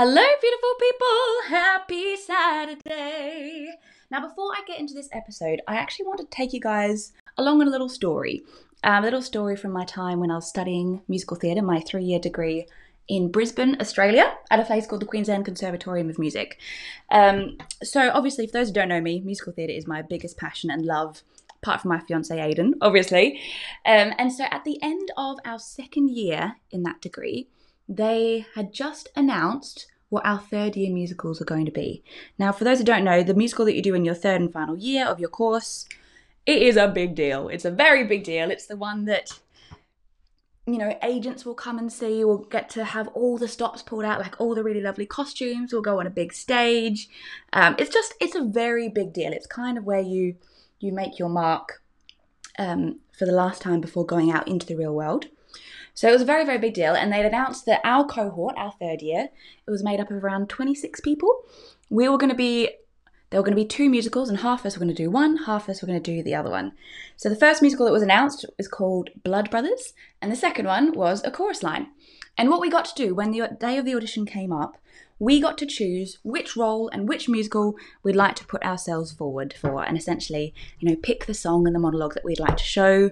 Hello, beautiful people. Happy Saturday. Now, before I get into this episode, I actually want to take you guys along on a little story. Um, a little story from my time when I was studying musical theatre, my three year degree in Brisbane, Australia, at a place called the Queensland Conservatorium of Music. Um, so, obviously, for those who don't know me, musical theatre is my biggest passion and love, apart from my fiance Aidan, obviously. Um, and so, at the end of our second year in that degree, they had just announced what our third year musicals are going to be. Now, for those who don't know, the musical that you do in your third and final year of your course, it is a big deal. It's a very big deal. It's the one that you know, agents will come and see. We'll get to have all the stops pulled out, like all the really lovely costumes. We'll go on a big stage. Um, it's just, it's a very big deal. It's kind of where you you make your mark um, for the last time before going out into the real world. So it was a very, very big deal. And they'd announced that our cohort, our third year, it was made up of around 26 people. We were going to be, there were going to be two musicals, and half of us were going to do one, half of us were going to do the other one. So the first musical that was announced was called Blood Brothers, and the second one was A Chorus Line. And what we got to do when the day of the audition came up, we got to choose which role and which musical we'd like to put ourselves forward for, and essentially, you know, pick the song and the monologue that we'd like to show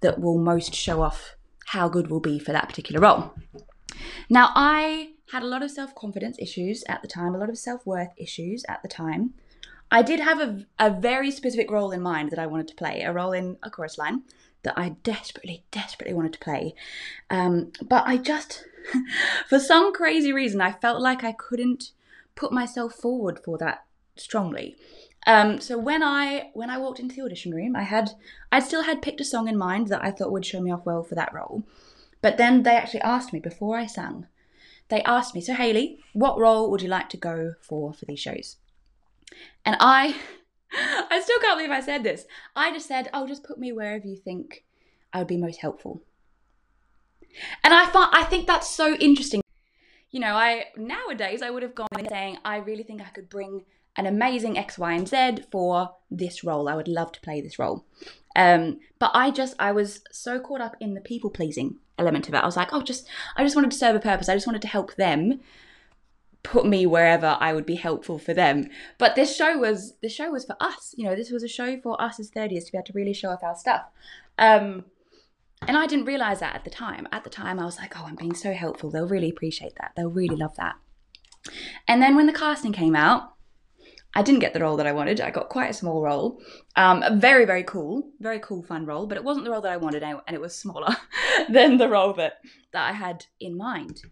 that will most show off how good we'll be for that particular role. Now, I had a lot of self confidence issues at the time, a lot of self worth issues at the time. I did have a, a very specific role in mind that I wanted to play, a role in a chorus line that I desperately, desperately wanted to play. Um, but I just, for some crazy reason, I felt like I couldn't put myself forward for that strongly. Um, so when I when I walked into the audition room, I had I still had picked a song in mind that I thought would show me off well for that role. But then they actually asked me before I sang. They asked me, "So Haley, what role would you like to go for for these shows?" And I I still can't believe I said this. I just said, "Oh, just put me wherever you think I would be most helpful." And I thought I think that's so interesting. You know, I nowadays I would have gone in saying, "I really think I could bring an amazing X, Y, and Z for this role. I would love to play this role. Um, but I just, I was so caught up in the people pleasing element of it. I was like, oh, just, I just wanted to serve a purpose. I just wanted to help them put me wherever I would be helpful for them. But this show was, this show was for us. You know, this was a show for us as 30s to be able to really show off our stuff. Um, and I didn't realize that at the time. At the time, I was like, oh, I'm being so helpful. They'll really appreciate that. They'll really love that. And then when the casting came out, I didn't get the role that I wanted. I got quite a small role. Um, a very, very cool, very cool, fun role, but it wasn't the role that I wanted, and it was smaller than the role that, that I had in mind.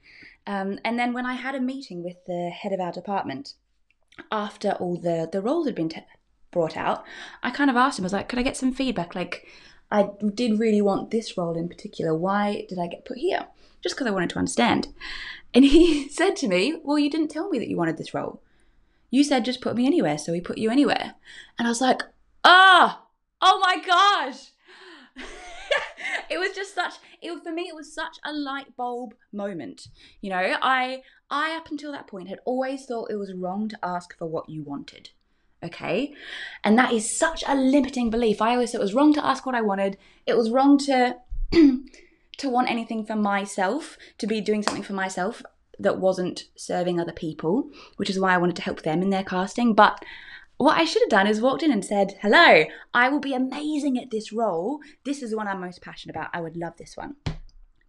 Um, and then when I had a meeting with the head of our department, after all the, the roles had been t- brought out, I kind of asked him, I was like, could I get some feedback? Like, I did really want this role in particular. Why did I get put here? Just because I wanted to understand. And he said to me, Well, you didn't tell me that you wanted this role. You said just put me anywhere, so we put you anywhere. And I was like, ah, oh, oh my gosh. it was just such it for me it was such a light bulb moment. You know i i up until that point had always thought it was wrong to ask for what you wanted okay? And that is such a limiting belief. I always thought it was wrong to ask what i wanted. It was wrong to to want anything for myself to be doing something for myself that wasn't serving other people, which is why I wanted to help them in their casting. But what I should have done is walked in and said, Hello, I will be amazing at this role. This is the one I'm most passionate about. I would love this one.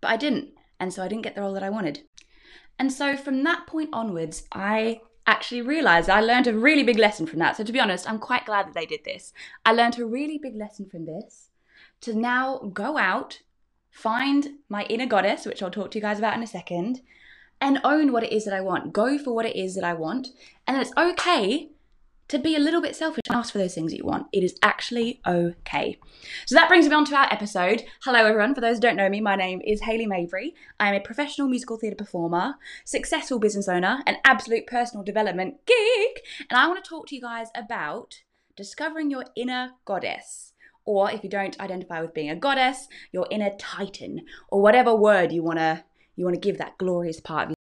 But I didn't. And so I didn't get the role that I wanted. And so from that point onwards, I actually realized I learned a really big lesson from that. So to be honest, I'm quite glad that they did this. I learned a really big lesson from this to now go out, find my inner goddess, which I'll talk to you guys about in a second, and own what it is that I want. Go for what it is that I want. And it's okay to be a little bit selfish and ask for those things that you want. It is actually okay. So that brings me on to our episode. Hello, everyone. For those who don't know me, my name is Hayley Mabry. I am a professional musical theatre performer, successful business owner, an absolute personal development geek. And I want to talk to you guys about discovering your inner goddess. Or if you don't identify with being a goddess, your inner titan, or whatever word you want to you want to give that glorious part of you.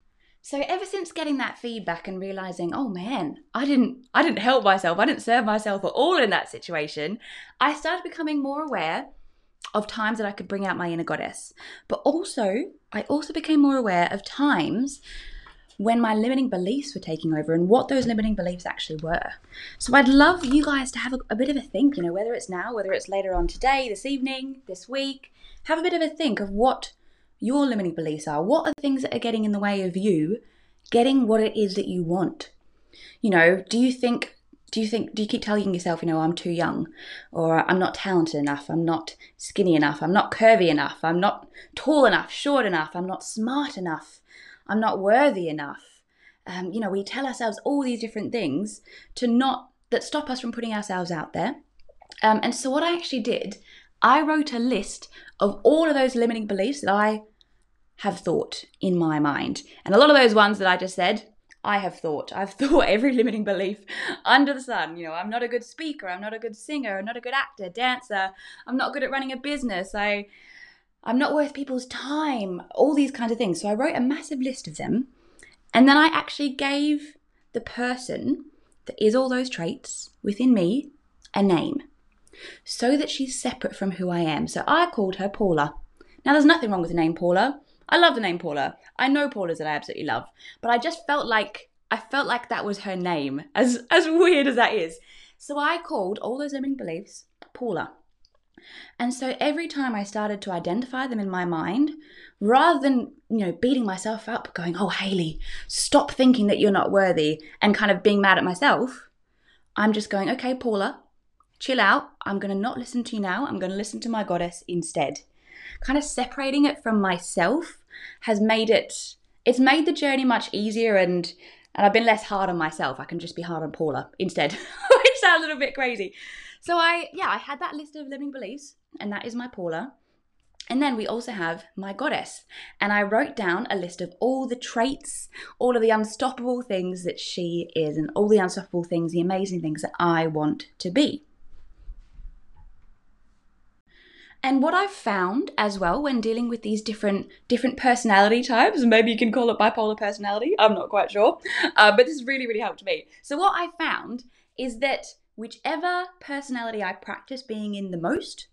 So ever since getting that feedback and realizing, oh man, I didn't I didn't help myself, I didn't serve myself at all in that situation, I started becoming more aware of times that I could bring out my inner goddess. But also, I also became more aware of times when my limiting beliefs were taking over and what those limiting beliefs actually were. So I'd love you guys to have a, a, bit of a think, you know, whether it's now, whether it's later on today, this evening, this week, have a bit of a think of what your limiting beliefs are. What are the things that are getting in the way of you getting what it is that you want? You know, do you think do you think do you keep telling yourself you know i'm too young or i'm not talented enough i'm not skinny enough i'm not curvy enough i'm not tall enough short enough i'm not smart enough i'm not worthy enough um, you know we tell ourselves all these different things to not that stop us from putting ourselves out there um, and so what i actually did i wrote a list of all of those limiting beliefs that i have thought in my mind and a lot of those ones that i just said I have thought. I've thought every limiting belief under the sun. You know, I'm not a good speaker. I'm not a good singer. I'm not a good actor, dancer. I'm not good at running a business. I, I'm not worth people's time. All these kinds of things. So I wrote a massive list of them, and then I actually gave the person that is all those traits within me a name, so that she's separate from who I am. So I called her Paula. Now, there's nothing wrong with the name Paula. I love the name Paula. I know Paula's that I absolutely love, but I just felt like I felt like that was her name, as as weird as that is. So I called all those limiting beliefs Paula. And so every time I started to identify them in my mind, rather than, you know, beating myself up, going, oh, Haley, stop thinking that you're not worthy and kind of being mad at myself, I'm just going, okay, Paula, chill out. I'm going to not listen to you now. I'm going to listen to my goddess instead kind of separating it from myself has made it it's made the journey much easier and and I've been less hard on myself. I can just be hard on Paula instead, which sounds a little bit crazy. So I yeah, I had that list of limiting beliefs and that is my Paula. And then we also have my goddess. And I wrote down a list of all the traits, all of the unstoppable things that she is, and all the unstoppable things, the amazing things that I want to be. And what I've found as well when dealing with these different different personality types, maybe you can call it bipolar personality, I'm not quite sure, uh, but this really really helped me. So what I found is that whichever personality I practice being in the most,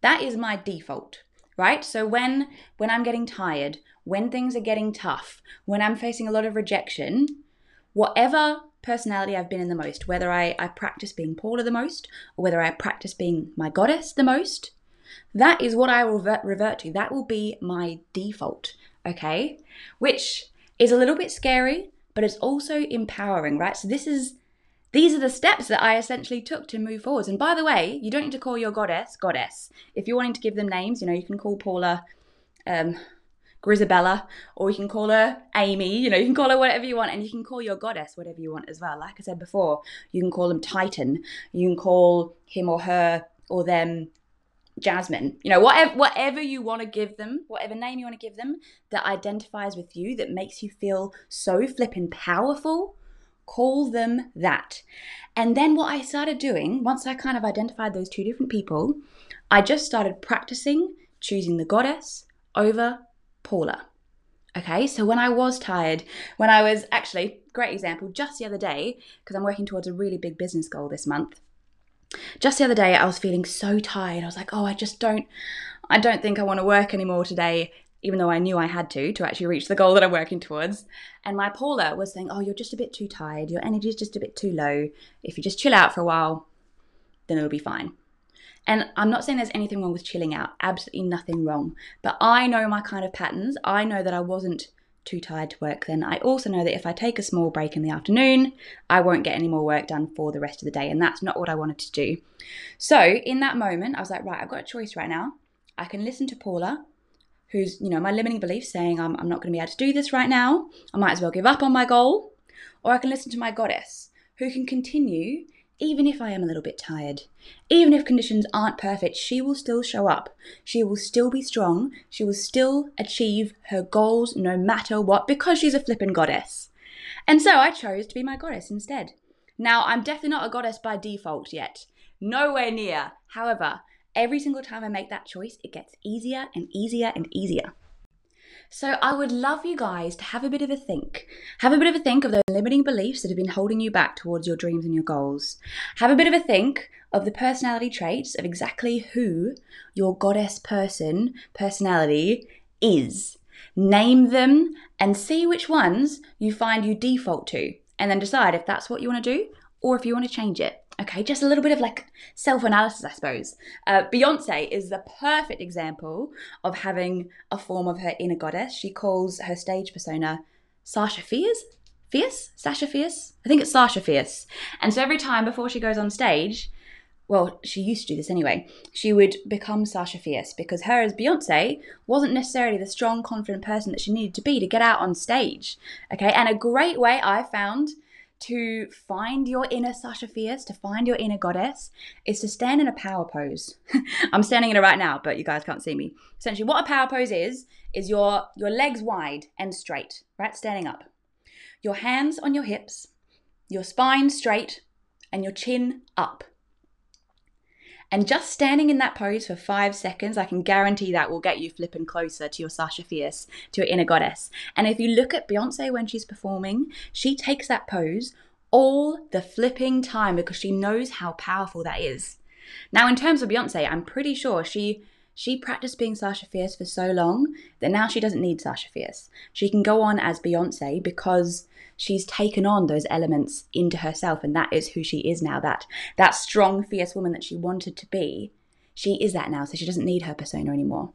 that is my default right so when when i'm getting tired when things are getting tough when i'm facing a lot of rejection whatever personality i've been in the most whether i, I practice being paula the most or whether i practice being my goddess the most that is what I will revert, revert to. That will be my default, okay? Which is a little bit scary, but it's also empowering, right? So this is these are the steps that I essentially took to move forwards. And by the way, you don't need to call your goddess goddess. If you're wanting to give them names, you know, you can call Paula um, Grizabella, or you can call her Amy, you know, you can call her whatever you want, and you can call your goddess whatever you want as well. Like I said before, you can call them Titan, you can call him or her or them Jasmine, you know, whatever whatever you want to give them, whatever name you want to give them that identifies with you, that makes you feel so flippin' powerful, call them that. And then what I started doing, once I kind of identified those two different people, I just started practicing choosing the goddess over Paula. Okay, so when I was tired, when I was actually, great example, just the other day, because I'm working towards a really big business goal this month just the other day I was feeling so tired. I was like, "Oh, I just don't I don't think I want to work anymore today." Even though I knew I had to to actually reach the goal that I'm working towards. And my Paula was saying, Oh, you're just a bit too tired. Your energy is just a bit too low. If you just chill out for a while, then it'll be fine. And I'm not saying there's anything wrong with chilling out, absolutely nothing wrong. But I know my kind of patterns. I know that I wasn't too tired to work then. I also know that if I take a small break in the afternoon, I won't get any more work done for the rest of the day, and that's not what I wanted to do. So, in that moment, I was like, right, I've got a choice right now. I can listen to Paula, who's, you know, my limiting belief saying I'm, I'm not going to be able to do this right now. I might as well give up on my goal. Or I can listen to my goddess, who can continue even if I am a little bit tired, even if conditions aren't perfect, she will still show up. She will still be strong. She will still achieve her goals no matter what because she's a flippin' goddess. And so I chose to be my goddess instead. Now, I'm definitely not a goddess by default yet. Nowhere near. However, every single time I make that choice, it gets easier and easier and easier. So I would love you guys to have a bit of a think. Have a bit of a think of those limiting beliefs that have been holding you back towards your dreams and your goals. Have a bit of a think of the personality traits of exactly who your goddess person personality is. name them, and see which ones you find you default to, and then decide if that's what you want to do or if you want to change it. Okay, just a little bit of like self analysis, I suppose. Uh, Beyonce is the perfect example of having a form of her inner goddess. She calls her stage persona Sasha Fierce. Fierce? Sasha Fierce? I think it's Sasha Fierce. And so every time before she goes on stage, well, she used to do this anyway, she would become Sasha Fierce because her as Beyonce wasn't necessarily the strong, confident person that she needed to be to get out on stage. Okay, and a great way I found to find your inner Sasha Fierce, to find your inner goddess, is to stand in a power pose. I'm standing in it right now, but you guys can't see me. Essentially, what a power pose is, is your, your legs wide and straight, right? Standing up. Your hands on your hips, your spine straight, and your chin up. And just standing in that pose for five seconds, I can guarantee that will get you flipping closer to your Sasha Fierce, to your inner goddess. And if you look at Beyonce when she's performing, she takes that pose all the flipping time because she knows how powerful that is. Now, in terms of Beyonce, I'm pretty sure she she practiced being Sasha Fierce for so long that now she doesn't need Sasha Fierce. She can go on as Beyonce because she's taken on those elements into herself and that is who she is now that that strong fierce woman that she wanted to be she is that now so she doesn't need her persona anymore.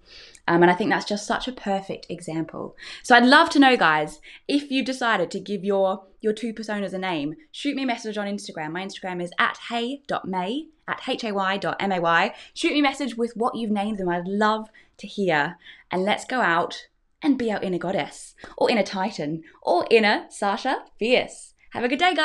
Um, and i think that's just such a perfect example. So i'd love to know guys if you decided to give your your two personas a name shoot me a message on instagram. My instagram is at hey.may at hay.may shoot me a message with what you've named them. I'd love to hear. And let's go out and be our inner goddess, or inner titan, or inner Sasha Fierce. Have a good day, guys.